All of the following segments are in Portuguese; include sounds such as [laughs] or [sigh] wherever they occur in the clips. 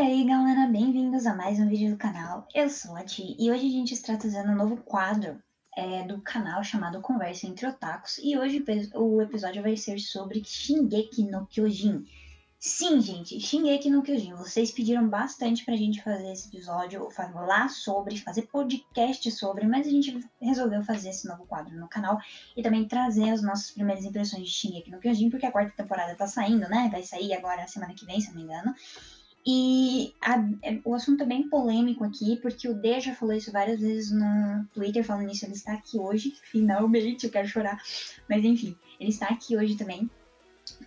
aí galera, bem-vindos a mais um vídeo do canal. Eu sou a Ti e hoje a gente está trazendo um novo quadro é, do canal chamado Conversa entre Otakus e hoje o episódio vai ser sobre Shingeki no Kyojin. Sim, gente, Shingeki no Kyojin. Vocês pediram bastante pra gente fazer esse episódio, falar sobre, fazer podcast sobre, mas a gente resolveu fazer esse novo quadro no canal e também trazer as nossas primeiras impressões de Shingeki no Kyojin, porque a quarta temporada tá saindo, né? Vai sair agora semana que vem, se não me engano. E a, é, o assunto é bem polêmico aqui, porque o D já falou isso várias vezes no Twitter, falando nisso. Ele está aqui hoje, [laughs] finalmente, eu quero chorar. Mas enfim, ele está aqui hoje também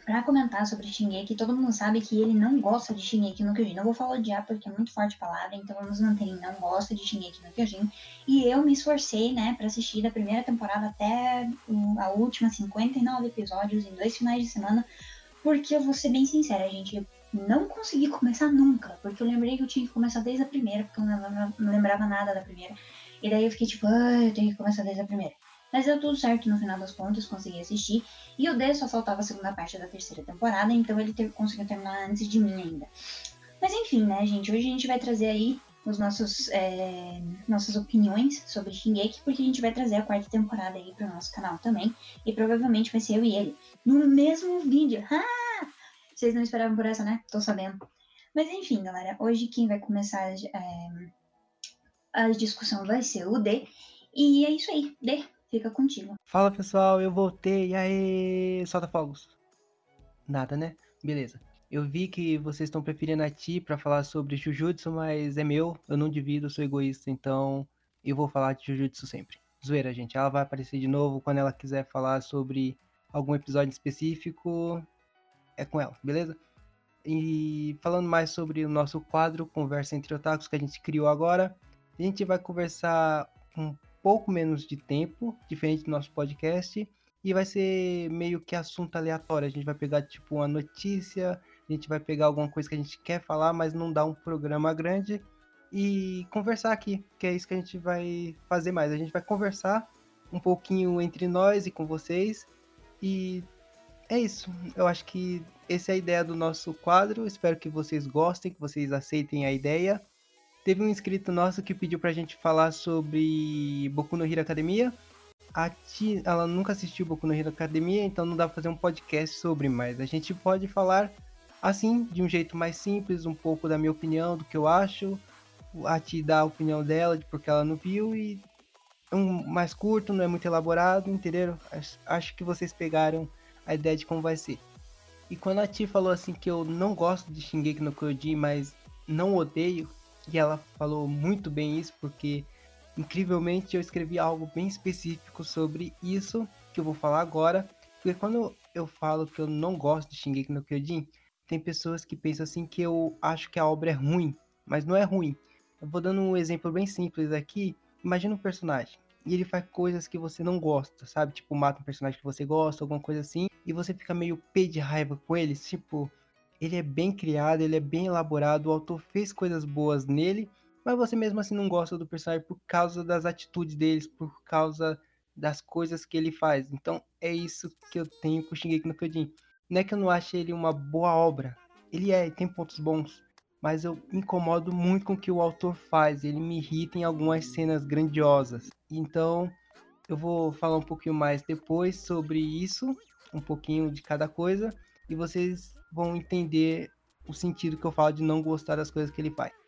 para comentar sobre Shingeki. Todo mundo sabe que ele não gosta de Shingeki no Kyojin. Não vou falar odiar porque é muito forte a palavra, então vamos manter ele não gosta de Shingeki no Kyojin. E eu me esforcei, né, para assistir da primeira temporada até a última 59 episódios em dois finais de semana, porque eu vou ser bem sincera, gente não consegui começar nunca, porque eu lembrei que eu tinha que começar desde a primeira, porque eu não, lembrava nada da primeira. E daí eu fiquei tipo, ah, eu tenho que começar desde a primeira. Mas deu tudo certo no final das contas, consegui assistir. E o D só faltava a segunda parte da terceira temporada, então ele conseguiu terminar antes de mim ainda. Mas enfim, né, gente? Hoje a gente vai trazer aí os nossos é, nossas opiniões sobre Shingeki, porque a gente vai trazer a quarta temporada aí pro nosso canal também. E provavelmente vai ser eu e ele no mesmo vídeo. Ah! Vocês não esperavam por essa, né? Tô sabendo. Mas enfim, galera, hoje quem vai começar é, a discussão vai ser o D. E é isso aí, D, fica contigo. Fala pessoal, eu voltei, aí, solta fogos. Nada, né? Beleza. Eu vi que vocês estão preferindo a Ti pra falar sobre Jujutsu, mas é meu, eu não divido, eu sou egoísta, então eu vou falar de Jujutsu sempre. Zoeira, gente. Ela vai aparecer de novo quando ela quiser falar sobre algum episódio específico é com ela, beleza? E falando mais sobre o nosso quadro Conversa entre Otakus que a gente criou agora, a gente vai conversar um pouco menos de tempo, diferente do nosso podcast, e vai ser meio que assunto aleatório. A gente vai pegar tipo uma notícia, a gente vai pegar alguma coisa que a gente quer falar, mas não dá um programa grande e conversar aqui, que é isso que a gente vai fazer mais. A gente vai conversar um pouquinho entre nós e com vocês e é isso. Eu acho que essa é a ideia do nosso quadro. Espero que vocês gostem, que vocês aceitem a ideia. Teve um inscrito nosso que pediu pra gente falar sobre Boku no Hero Academia. A Ti, ela nunca assistiu Boku no Hero Academia, então não dá pra fazer um podcast sobre, mas a gente pode falar assim, de um jeito mais simples, um pouco da minha opinião, do que eu acho. A Ti dá a opinião dela, de porque ela não viu, e é um mais curto, não é muito elaborado, entenderam? Acho que vocês pegaram a ideia de como vai ser. E quando a Ti falou assim que eu não gosto de Shingeki no Kyojin, mas não odeio, e ela falou muito bem isso, porque incrivelmente eu escrevi algo bem específico sobre isso que eu vou falar agora. Porque quando eu falo que eu não gosto de Shingeki no Kyojin, tem pessoas que pensam assim que eu acho que a obra é ruim, mas não é ruim. Eu vou dando um exemplo bem simples aqui. Imagina um personagem e ele faz coisas que você não gosta, sabe? Tipo, mata um personagem que você gosta, alguma coisa assim, e você fica meio pé de raiva com ele, tipo, ele é bem criado, ele é bem elaborado, o autor fez coisas boas nele, mas você mesmo assim não gosta do personagem por causa das atitudes deles, por causa das coisas que ele faz. Então é isso que eu tenho com o Shingeki no Kyojin. Não é que eu não ache ele uma boa obra, ele é, tem pontos bons, mas eu me incomodo muito com o que o autor faz, ele me irrita em algumas cenas grandiosas. Então, eu vou falar um pouquinho mais depois sobre isso, um pouquinho de cada coisa, e vocês vão entender o sentido que eu falo de não gostar das coisas que ele faz.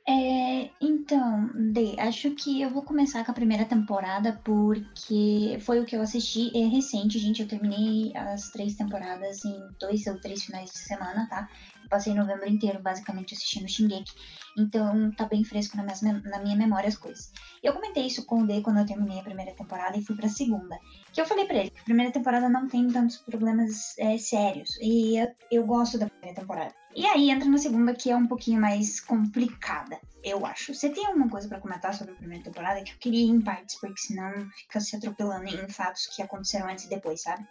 Então, D, acho que eu vou começar com a primeira temporada porque foi o que eu assisti, é recente, gente. Eu terminei as três temporadas em dois ou três finais de semana, tá? passei novembro inteiro basicamente assistindo Shingeki, então tá bem fresco na minha, na minha memória as coisas. Eu comentei isso com o D quando eu terminei a primeira temporada e fui pra segunda, que eu falei pra ele que a primeira temporada não tem tantos problemas é, sérios, e eu, eu gosto da primeira temporada. E aí entra na segunda que é um pouquinho mais complicada, eu acho. Você tem alguma coisa para comentar sobre a primeira temporada que eu queria ir em partes, porque senão fica se atropelando em fatos que aconteceram antes e depois, sabe?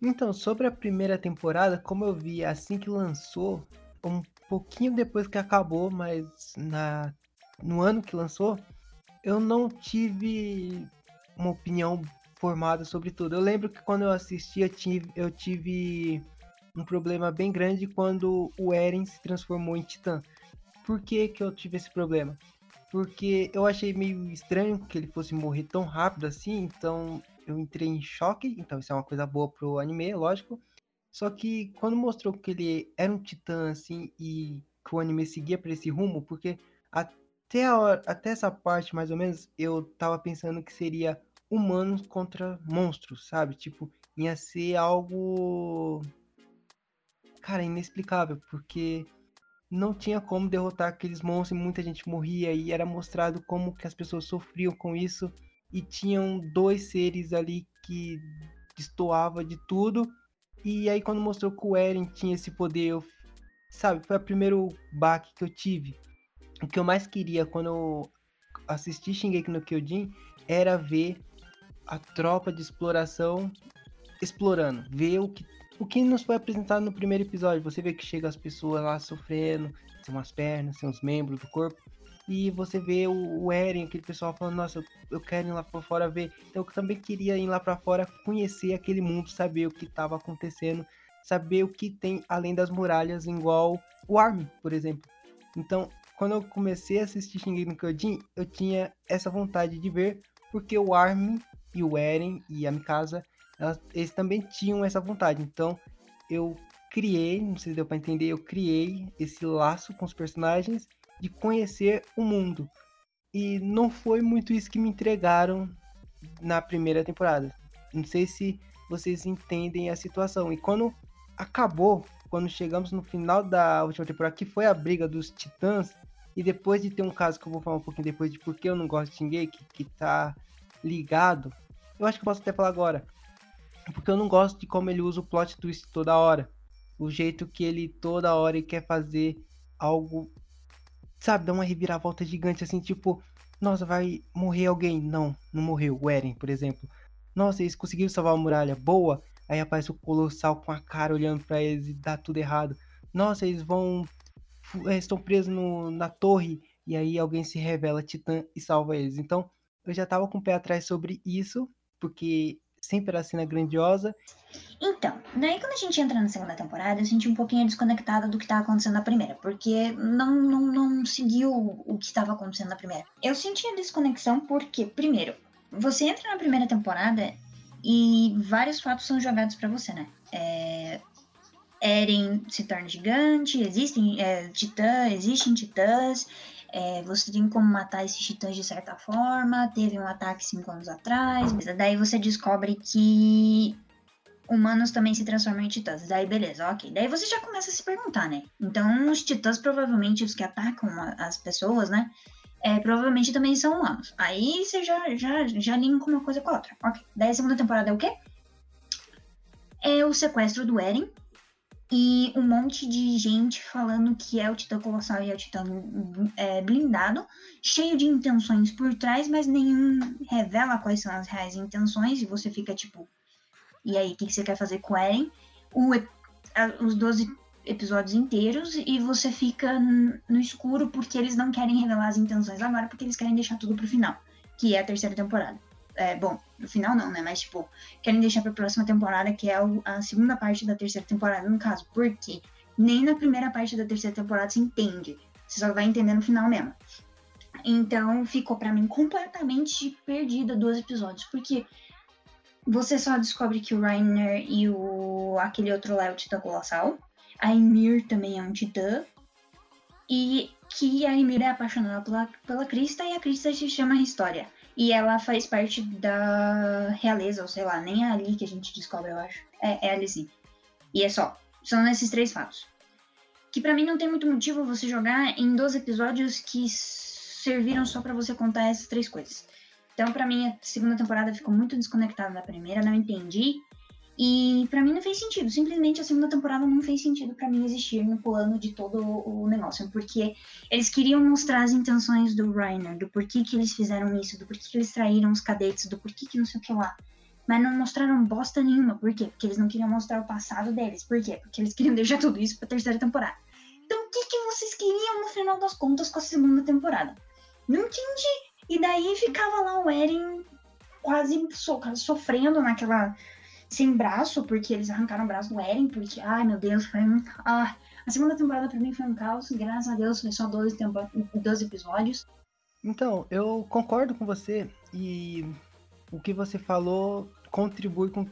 Então, sobre a primeira temporada, como eu vi assim que lançou, um pouquinho depois que acabou, mas na no ano que lançou, eu não tive uma opinião formada sobre tudo. Eu lembro que quando eu assisti, eu tive, eu tive um problema bem grande quando o Eren se transformou em Titã. por que, que eu tive esse problema? Porque eu achei meio estranho que ele fosse morrer tão rápido assim, então eu entrei em choque. Então isso é uma coisa boa pro anime, lógico. Só que quando mostrou que ele era um titã assim e que o anime seguia para esse rumo, porque até, a hora, até essa parte mais ou menos eu tava pensando que seria humanos contra monstros, sabe? Tipo, ia ser algo cara, inexplicável, porque não tinha como derrotar aqueles monstros e muita gente morria e era mostrado como que as pessoas sofriam com isso e tinham dois seres ali que destoava de tudo e aí quando mostrou que o Eren tinha esse poder, eu, sabe, foi o primeiro baque que eu tive. O que eu mais queria quando eu assisti Shingeki no Kyojin era ver a tropa de exploração explorando, ver o que o que nos foi apresentado no primeiro episódio. Você vê que chega as pessoas lá sofrendo, sem umas pernas, sem os membros do corpo. E você vê o, o Eren, aquele pessoal falando, nossa, eu, eu quero ir lá pra fora ver. Então eu também queria ir lá para fora, conhecer aquele mundo, saber o que estava acontecendo, saber o que tem além das muralhas, igual o Armin, por exemplo. Então, quando eu comecei a assistir Shingeki no Kyojin, eu tinha essa vontade de ver, porque o Armin e o Eren e a Mikasa elas, eles também tinham essa vontade. Então eu criei, não sei se deu para entender, eu criei esse laço com os personagens de conhecer o mundo. E não foi muito isso que me entregaram na primeira temporada. Não sei se vocês entendem a situação. E quando acabou, quando chegamos no final da última temporada, que foi a briga dos titãs, e depois de ter um caso que eu vou falar um pouquinho depois de porque eu não gosto de Shingeki, que tá ligado, eu acho que posso até falar agora. Porque eu não gosto de como ele usa o plot twist toda hora. O jeito que ele toda hora quer fazer algo. Sabe, dá uma reviravolta gigante assim, tipo, nossa, vai morrer alguém. Não, não morreu. O Eren, por exemplo. Nossa, eles conseguiram salvar a muralha. Boa. Aí aparece o Colossal com a cara olhando para eles e dá tudo errado. Nossa, eles vão. Eles estão presos no, na torre. E aí alguém se revela Titã e salva eles. Então, eu já tava com o pé atrás sobre isso. Porque sempre a cena grandiosa. Então, daí quando a gente entra na segunda temporada, eu senti um pouquinho desconectada do que estava acontecendo na primeira, porque não, não, não seguiu o que estava acontecendo na primeira. Eu senti a desconexão porque, primeiro, você entra na primeira temporada e vários fatos são jogados para você, né? É... Eren se torna gigante, existem é, titã, existem titãs, é, você tem como matar esses titãs de certa forma, teve um ataque cinco anos atrás, daí você descobre que humanos também se transformam em titãs. Daí, beleza, ok. Daí você já começa a se perguntar, né? Então, os titãs, provavelmente, os que atacam as pessoas, né? É, provavelmente também são humanos. Aí você já, já, já linka uma coisa com a outra. Ok. Daí a segunda temporada é o quê? É o sequestro do Eren e um monte de gente falando que é o Titã Colossal e é o Titã é, blindado, cheio de intenções por trás, mas nenhum revela quais são as reais intenções, e você fica tipo, e aí, o que, que você quer fazer com Eren? O, os 12 episódios inteiros, e você fica no escuro porque eles não querem revelar as intenções agora, porque eles querem deixar tudo pro final, que é a terceira temporada. É, bom, no final não, né? Mas, tipo, querem deixar pra próxima temporada, que é a segunda parte da terceira temporada, no caso. Porque nem na primeira parte da terceira temporada se entende. Você só vai entender no final mesmo. Então, ficou para mim completamente perdida dois episódios. Porque você só descobre que o Rainer e o aquele outro lá é o Titã Colossal. A Ymir também é um Titã. E que a Ymir é apaixonada pela, pela Krista e a Krista se chama História. E ela faz parte da realeza, ou sei lá, nem é ali que a gente descobre, eu acho. É, é ali sim. E é só. São esses três fatos. Que para mim não tem muito motivo você jogar em 12 episódios que serviram só para você contar essas três coisas. Então, para mim, a segunda temporada ficou muito desconectada da primeira, não entendi. E para mim não fez sentido. Simplesmente a segunda temporada não fez sentido para mim existir no plano de todo o negócio. Porque eles queriam mostrar as intenções do Rainer, do porquê que eles fizeram isso, do porquê que eles traíram os cadetes, do porquê que não sei o que lá. Mas não mostraram bosta nenhuma. Por quê? Porque eles não queriam mostrar o passado deles. Por quê? Porque eles queriam [laughs] deixar tudo isso pra terceira temporada. Então o que, que vocês queriam no final das contas com a segunda temporada? Não entendi. E daí ficava lá o Eren quase so sofrendo naquela sem braço, porque eles arrancaram o braço do Eren, porque, ai meu Deus, foi um. Ah, a segunda temporada pra mim foi um caos, graças a Deus foi só 12, tempo... 12 episódios. Então, eu concordo com você e o que você falou contribui com,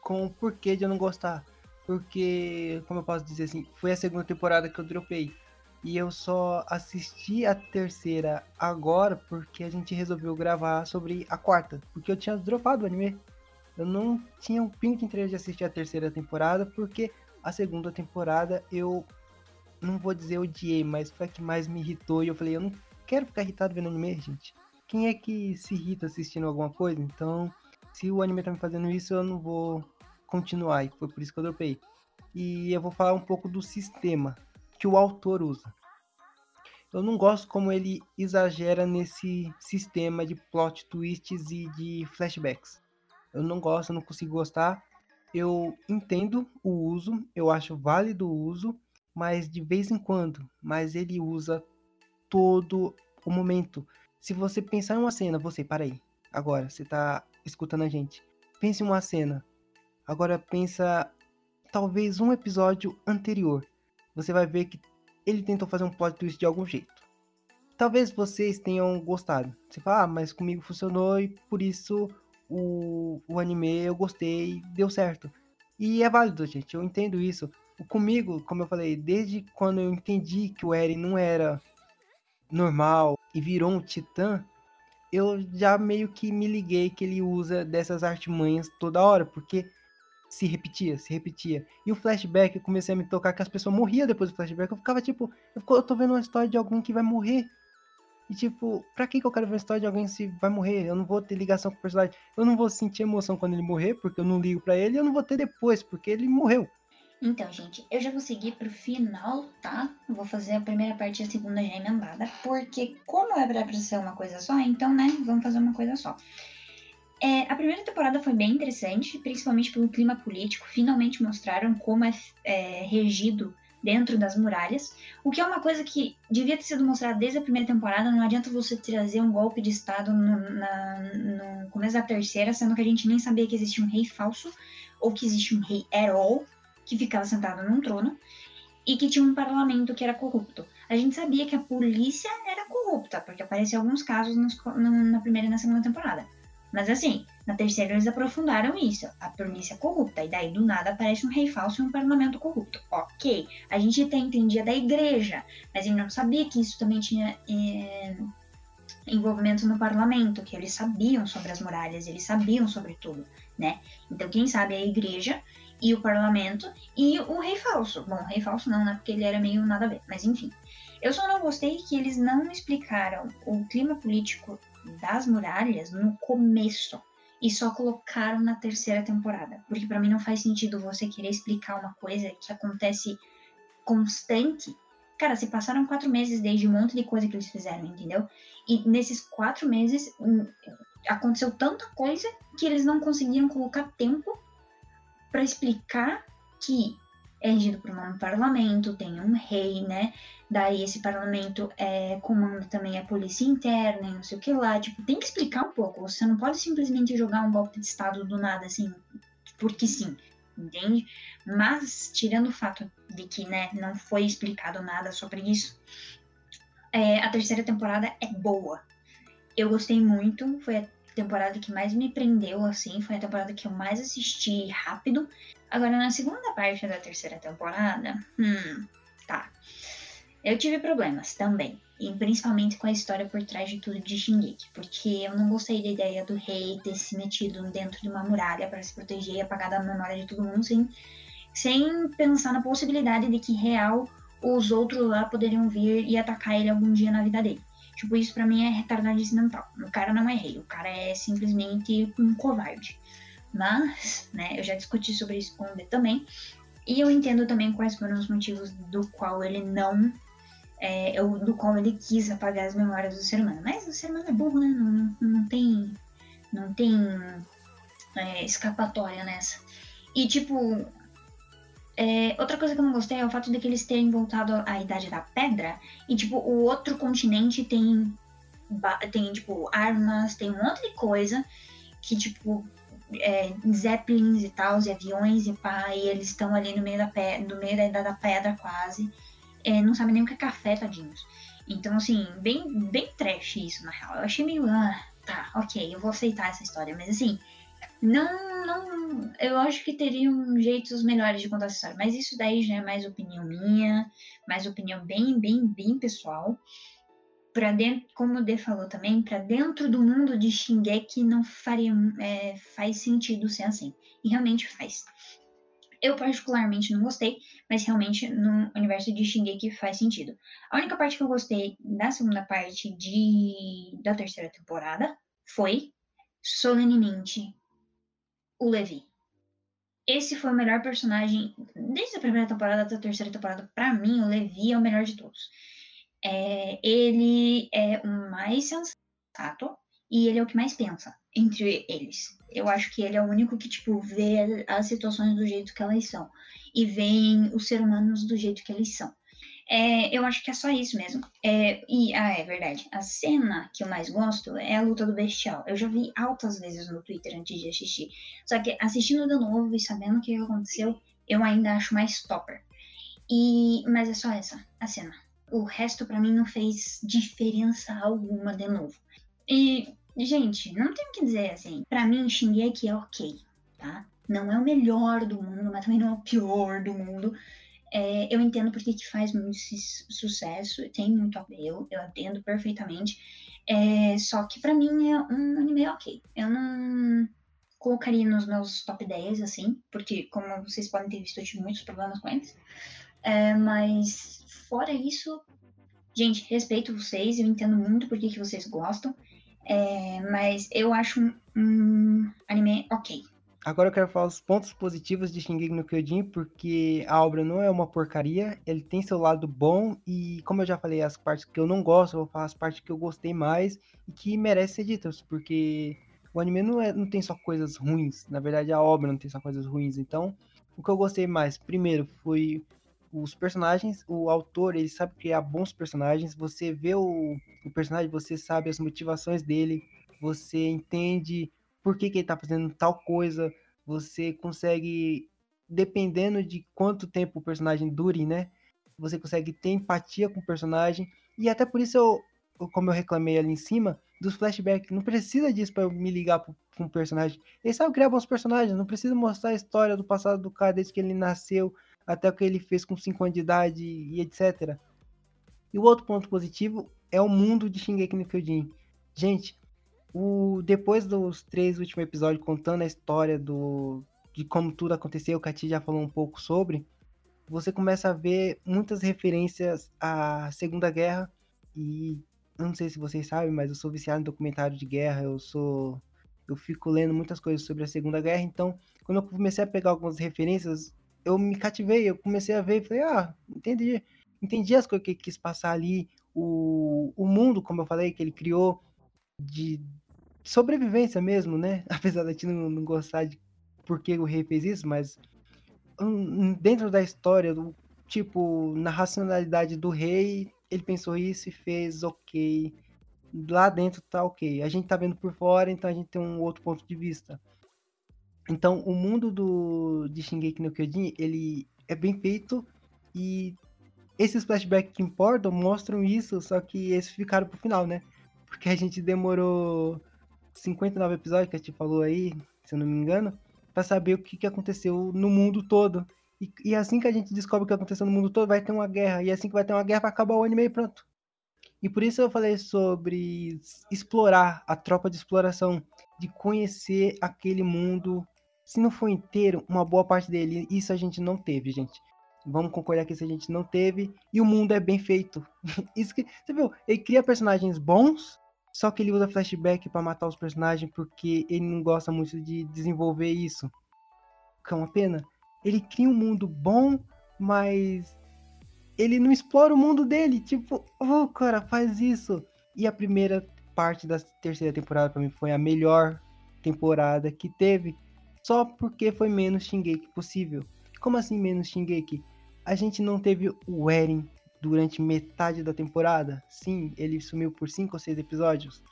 com o porquê de eu não gostar. Porque, como eu posso dizer assim, foi a segunda temporada que eu dropei. E eu só assisti a terceira agora porque a gente resolveu gravar sobre a quarta. Porque eu tinha dropado o anime. Eu não tinha um pingo de interesse de assistir a terceira temporada, porque a segunda temporada eu não vou dizer odiei, mas foi a que mais me irritou. E eu falei, eu não quero ficar irritado vendo anime, gente. Quem é que se irrita assistindo alguma coisa? Então, se o anime tá me fazendo isso, eu não vou continuar. E foi por isso que eu dropei. E eu vou falar um pouco do sistema que o autor usa. Eu não gosto como ele exagera nesse sistema de plot twists e de flashbacks. Eu não gosto, não consigo gostar. Eu entendo o uso, eu acho válido o uso, mas de vez em quando, mas ele usa todo o momento. Se você pensar em uma cena, você, para aí, agora, você tá escutando a gente. Pense em uma cena. Agora pensa talvez um episódio anterior. Você vai ver que ele tentou fazer um plot twist de algum jeito. Talvez vocês tenham gostado. Você fala, ah, mas comigo funcionou e por isso o, o anime eu gostei, deu certo. E é válido, gente, eu entendo isso. Comigo, como eu falei, desde quando eu entendi que o Eren não era normal e virou um titã, eu já meio que me liguei que ele usa dessas artimanhas toda hora, porque se repetia, se repetia. E o flashback, eu comecei a me tocar que as pessoas morriam depois do flashback. Eu ficava tipo, eu, tô vendo uma história de alguém que vai morrer. E tipo, pra que, que eu quero ver a história de alguém se vai morrer? Eu não vou ter ligação com o personagem. Eu não vou sentir emoção quando ele morrer, porque eu não ligo para ele. E eu não vou ter depois, porque ele morreu. Então, gente, eu já vou seguir pro final, tá? Vou fazer a primeira parte e a segunda já emendada. Porque, como é pra ser uma coisa só, então, né, vamos fazer uma coisa só. É, a primeira temporada foi bem interessante, principalmente pelo clima político. Finalmente mostraram como é, é regido dentro das muralhas, o que é uma coisa que devia ter sido mostrada desde a primeira temporada. Não adianta você trazer um golpe de Estado no, na, no começo da terceira, sendo que a gente nem sabia que existia um rei falso, ou que existia um rei all, que ficava sentado num trono, e que tinha um parlamento que era corrupto. A gente sabia que a polícia era corrupta, porque apareceu alguns casos nos, na primeira e na segunda temporada. Mas assim, na terceira eles aprofundaram isso. A polícia corrupta. E daí do nada aparece um rei falso e um parlamento corrupto. Ok. A gente até entendia da igreja, mas ele não sabia que isso também tinha é, envolvimento no parlamento, que eles sabiam sobre as muralhas, eles sabiam sobre tudo, né? Então quem sabe é a igreja e o parlamento e o rei falso. Bom, o rei falso não, né? Porque ele era meio nada a ver, mas enfim. Eu só não gostei que eles não explicaram o clima político das muralhas no começo e só colocaram na terceira temporada. Porque para mim não faz sentido você querer explicar uma coisa que acontece constante. Cara, se passaram quatro meses desde um monte de coisa que eles fizeram, entendeu? E nesses quatro meses aconteceu tanta coisa que eles não conseguiram colocar tempo para explicar que é regido por um parlamento, tem um rei, né? Daí esse parlamento é, comanda também a polícia interna e não sei o que lá. Tipo, tem que explicar um pouco. Você não pode simplesmente jogar um golpe de Estado do nada, assim, porque sim, entende? Mas, tirando o fato de que, né, não foi explicado nada sobre isso, é, a terceira temporada é boa. Eu gostei muito, foi a temporada que mais me prendeu, assim, foi a temporada que eu mais assisti rápido. Agora, na segunda parte da terceira temporada, hum, tá. Eu tive problemas também, e principalmente com a história por trás de tudo de Shingeki, porque eu não gostei da ideia do rei ter se metido dentro de uma muralha para se proteger e apagar da memória de todo mundo sem, sem pensar na possibilidade de que real os outros lá poderiam vir e atacar ele algum dia na vida dele. Tipo, isso para mim é retardadice mental. O cara não é rei, o cara é simplesmente um covarde. Mas, né, eu já discuti sobre isso com o B também. E eu entendo também quais foram os motivos do qual ele não. É, do qual ele quis apagar as memórias do ser humano. Mas o ser humano é burro, né? Não, não tem. Não tem é, escapatória nessa. E, tipo. É, outra coisa que eu não gostei é o fato de que eles terem voltado à Idade da Pedra e, tipo, o outro continente tem, tem tipo, armas, tem um monte de coisa que, tipo, é, zeppelins e tal, e aviões e pá, e eles estão ali no meio da, no meio da, da pedra quase. É, não sabem nem o que é café, tadinhos. Então, assim, bem, bem trash isso, na real. Eu achei meio. Ah, tá, ok, eu vou aceitar essa história. Mas assim, não, não. Eu acho que teriam jeitos melhores de contar essa história. Mas isso daí já é mais opinião minha, mais opinião bem, bem, bem pessoal. Pra dentro, como o D falou também, para dentro do mundo de Shingeki não faria, é, faz sentido ser assim. E realmente faz. Eu particularmente não gostei, mas realmente no universo de Shingeki faz sentido. A única parte que eu gostei da segunda parte de da terceira temporada foi solenemente o Levi. Esse foi o melhor personagem desde a primeira temporada até a terceira temporada. Para mim, o Levi é o melhor de todos. É, ele é o mais sensato e ele é o que mais pensa entre eles. Eu acho que ele é o único que, tipo, vê as situações do jeito que elas são. E vê os seres humanos do jeito que eles são. É, eu acho que é só isso mesmo. É, e, ah, é verdade. A cena que eu mais gosto é a luta do bestial. Eu já vi altas vezes no Twitter antes de assistir. Só que assistindo de novo e sabendo o que aconteceu, eu ainda acho mais topper. E, mas é só essa, a cena. O resto para mim não fez diferença alguma de novo. E Gente, não tenho o que dizer assim. Pra mim, Shingeki é ok, tá? Não é o melhor do mundo, mas também não é o pior do mundo. É, eu entendo porque que faz muito sucesso, tem muito apelo, eu entendo perfeitamente. É, só que para mim é um anime ok. Eu não colocaria nos meus top 10, assim, porque como vocês podem ter visto, eu tive muitos problemas com eles. É, mas fora isso, gente, respeito vocês, eu entendo muito porque que vocês gostam. É, mas eu acho um, um, anime ok. Agora eu quero falar os pontos positivos de Shingeki no Kyojin, porque a obra não é uma porcaria, ele tem seu lado bom, e como eu já falei, as partes que eu não gosto, eu vou falar as partes que eu gostei mais e que merecem ser ditas, porque o anime não, é, não tem só coisas ruins, na verdade a obra não tem só coisas ruins, então o que eu gostei mais, primeiro, foi os personagens, o autor, ele sabe criar bons personagens. Você vê o, o personagem, você sabe as motivações dele, você entende por que, que ele tá fazendo tal coisa, você consegue, dependendo de quanto tempo o personagem dure, né? Você consegue ter empatia com o personagem. E até por isso eu, como eu reclamei ali em cima, dos flashbacks. Não precisa disso para eu me ligar com um personagem. Ele sabe criar bons personagens, não precisa mostrar a história do passado do cara desde que ele nasceu até o que ele fez com 5 anos de idade e etc. E o outro ponto positivo é o mundo de Shingeki no Kyojin. Gente, o, depois dos três últimos episódios contando a história do, de como tudo aconteceu, o Kati já falou um pouco sobre, você começa a ver muitas referências à Segunda Guerra e eu não sei se vocês sabem, mas eu sou viciado em documentário de guerra, eu sou eu fico lendo muitas coisas sobre a Segunda Guerra, então quando eu comecei a pegar algumas referências, eu me cativei, eu comecei a ver e falei, ah, entendi. Entendi as coisas que ele quis passar ali, o, o mundo, como eu falei, que ele criou de sobrevivência mesmo, né? [laughs] Apesar da gente não, não gostar de por que o rei fez isso, mas um, dentro da história, do, tipo, na racionalidade do rei, ele pensou isso e fez ok. Lá dentro tá ok. A gente tá vendo por fora, então a gente tem um outro ponto de vista. Então, o mundo do, de Shingeki no Kyojin, ele é bem feito e esses flashbacks que importam mostram isso, só que esses ficaram pro final, né? Porque a gente demorou 59 episódios, que a gente falou aí, se eu não me engano, para saber o que, que aconteceu no mundo todo. E, e, assim que a gente descobre o que aconteceu no mundo todo, vai ter uma guerra. E assim que vai ter uma guerra, vai acabar o anime e pronto. E por isso eu falei sobre explorar, a tropa de exploração, de conhecer aquele mundo se não for inteiro, uma boa parte dele, isso a gente não teve, gente. Vamos concordar que isso a gente não teve. E o mundo é bem feito. [laughs] isso que, você viu? Ele cria personagens bons, só que ele usa flashback para matar os personagens porque ele não gosta muito de desenvolver isso. Que é uma pena. Ele cria um mundo bom, mas ele não explora o mundo dele. Tipo, oh, cara, faz isso. E a primeira parte da terceira temporada para mim foi a melhor temporada que teve só porque foi menos Shingeki possível. Como assim menos Shingeki? A gente não teve o Eren durante metade da temporada? Sim, ele sumiu por 5 ou 6 episódios.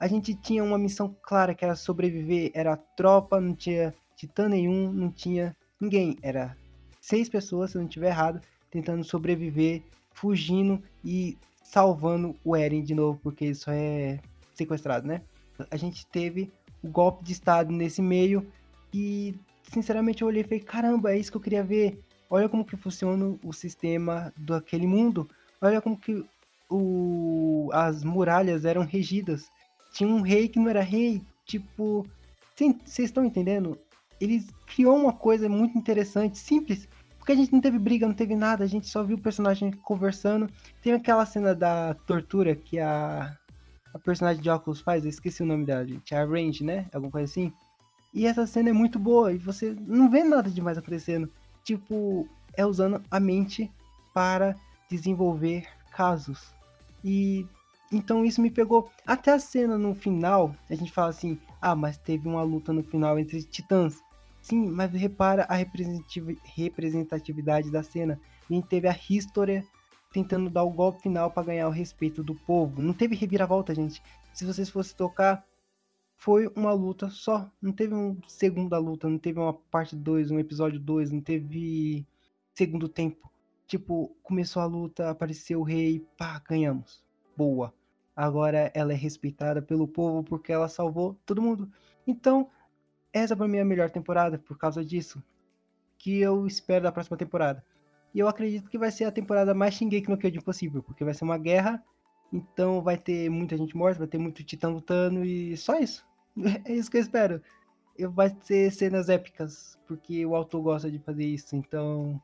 a gente tinha uma missão clara que era sobreviver, era tropa, não tinha titã nenhum, não tinha ninguém, era seis pessoas, se eu não estiver errado, tentando sobreviver, fugindo e salvando o Eren de novo, porque ele só é sequestrado, né? A gente teve o golpe de estado nesse meio e sinceramente eu olhei e falei, caramba, é isso que eu queria ver. Olha como que funciona o sistema daquele mundo. Olha como que o... as muralhas eram regidas. Tinha um rei que não era rei. Tipo, vocês estão entendendo? Ele criou uma coisa muito interessante, simples. Porque a gente não teve briga, não teve nada, a gente só viu o personagem conversando. Tem aquela cena da tortura que a, a personagem de óculos faz, eu esqueci o nome dela, gente. A Range, né? Alguma coisa assim. E essa cena é muito boa e você não vê nada demais acontecendo. Tipo, é usando a mente para desenvolver casos. E então isso me pegou. Até a cena no final, a gente fala assim: ah, mas teve uma luta no final entre titãs. Sim, mas repara a representatividade da cena. Gente teve a History tentando dar o golpe final para ganhar o respeito do povo. Não teve reviravolta, gente. Se vocês fossem tocar, foi uma luta só. Não teve uma segunda luta, não teve uma parte 2, um episódio 2, não teve segundo tempo. Tipo, começou a luta, apareceu o rei, pá, ganhamos. Boa. Agora ela é respeitada pelo povo porque ela salvou todo mundo. Então, essa pra mim é a melhor temporada por causa disso. Que eu espero da próxima temporada. E eu acredito que vai ser a temporada mais Shingeki no Kyojin possível, porque vai ser uma guerra, então vai ter muita gente morta, vai ter muito titã lutando e só isso. É isso que eu espero. Vai ser cenas épicas, porque o autor gosta de fazer isso, então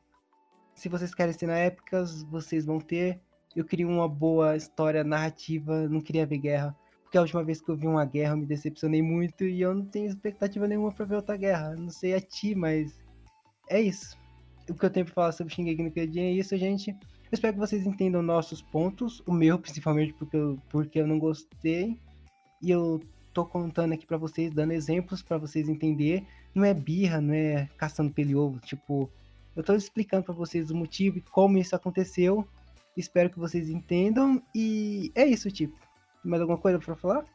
se vocês querem cenas épicas, vocês vão ter. Eu queria uma boa história narrativa, não queria ver guerra. Porque a última vez que eu vi uma guerra eu me decepcionei muito e eu não tenho expectativa nenhuma para ver outra guerra. Não sei a ti, mas é isso. O que eu tenho pra falar sobre Shingeki no Kyojin é isso, gente. Eu espero que vocês entendam nossos pontos, o meu principalmente porque eu, porque eu não gostei. E eu tô contando aqui para vocês, dando exemplos para vocês entender. Não é birra, não é caçando pelo tipo, eu estou explicando para vocês o motivo e como isso aconteceu. Espero que vocês entendam. E é isso, tipo. Mais alguma coisa para falar?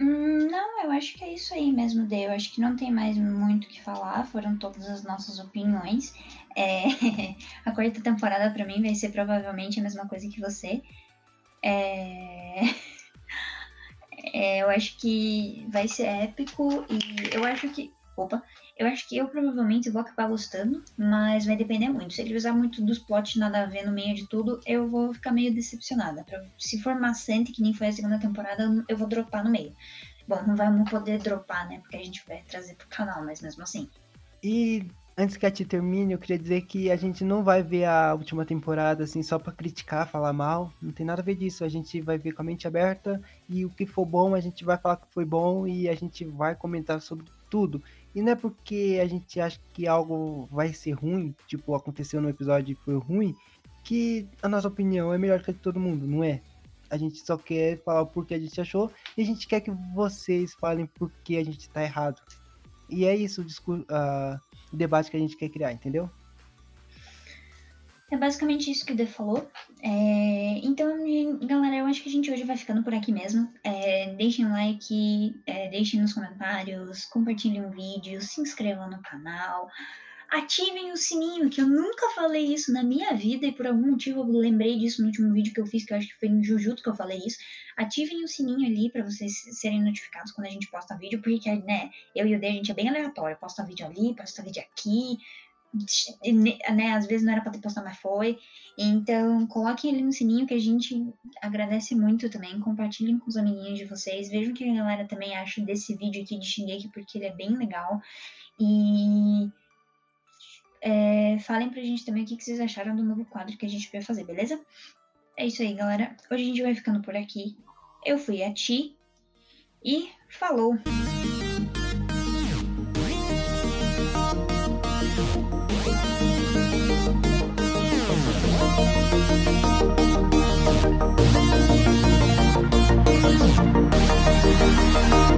Hum, não, eu acho que é isso aí mesmo, Dê. Eu acho que não tem mais muito o que falar. Foram todas as nossas opiniões. É... [laughs] a quarta temporada para mim vai ser provavelmente a mesma coisa que você. É... [laughs] é... eu acho que vai ser épico e eu acho que. Opa! Eu acho que eu provavelmente vou acabar gostando, mas vai depender muito. Se ele usar muito dos plots nada a ver no meio de tudo, eu vou ficar meio decepcionada. Se for maçante, que nem foi a segunda temporada, eu vou dropar no meio. Bom, não vamos poder dropar, né? Porque a gente vai trazer pro canal, mas mesmo assim. E antes que a Ti termine, eu queria dizer que a gente não vai ver a última temporada assim só para criticar, falar mal. Não tem nada a ver disso. A gente vai ver com a mente aberta e o que for bom, a gente vai falar que foi bom e a gente vai comentar sobre tudo. E não é porque a gente acha que algo vai ser ruim, tipo, aconteceu no episódio e foi ruim, que a nossa opinião é melhor que a de todo mundo, não é? A gente só quer falar o porquê a gente achou e a gente quer que vocês falem por que a gente tá errado. E é isso o, discurso, uh, o debate que a gente quer criar, entendeu? É basicamente isso que o De falou. É, então, galera, eu acho que a gente hoje vai ficando por aqui mesmo. É, deixem um like, é, deixem nos comentários, compartilhem o vídeo, se inscrevam no canal, ativem o sininho, que eu nunca falei isso na minha vida e por algum motivo eu lembrei disso no último vídeo que eu fiz, que eu acho que foi em Jujutsu que eu falei isso. Ativem o sininho ali para vocês serem notificados quando a gente posta vídeo, porque, né, eu e o D, a gente é bem aleatório. Posta vídeo ali, posta vídeo aqui, né, às vezes não era para ter postado, mas foi. Então, coloquem ali no sininho que a gente agradece muito também. Compartilhem com os amiguinhos de vocês. Vejam o que a galera também acha desse vídeo aqui de Shingeki, porque ele é bem legal. E é, falem pra gente também o que vocês acharam do novo quadro que a gente vai fazer, beleza? É isso aí, galera. Hoje a gente vai ficando por aqui. Eu fui a Ti e falou!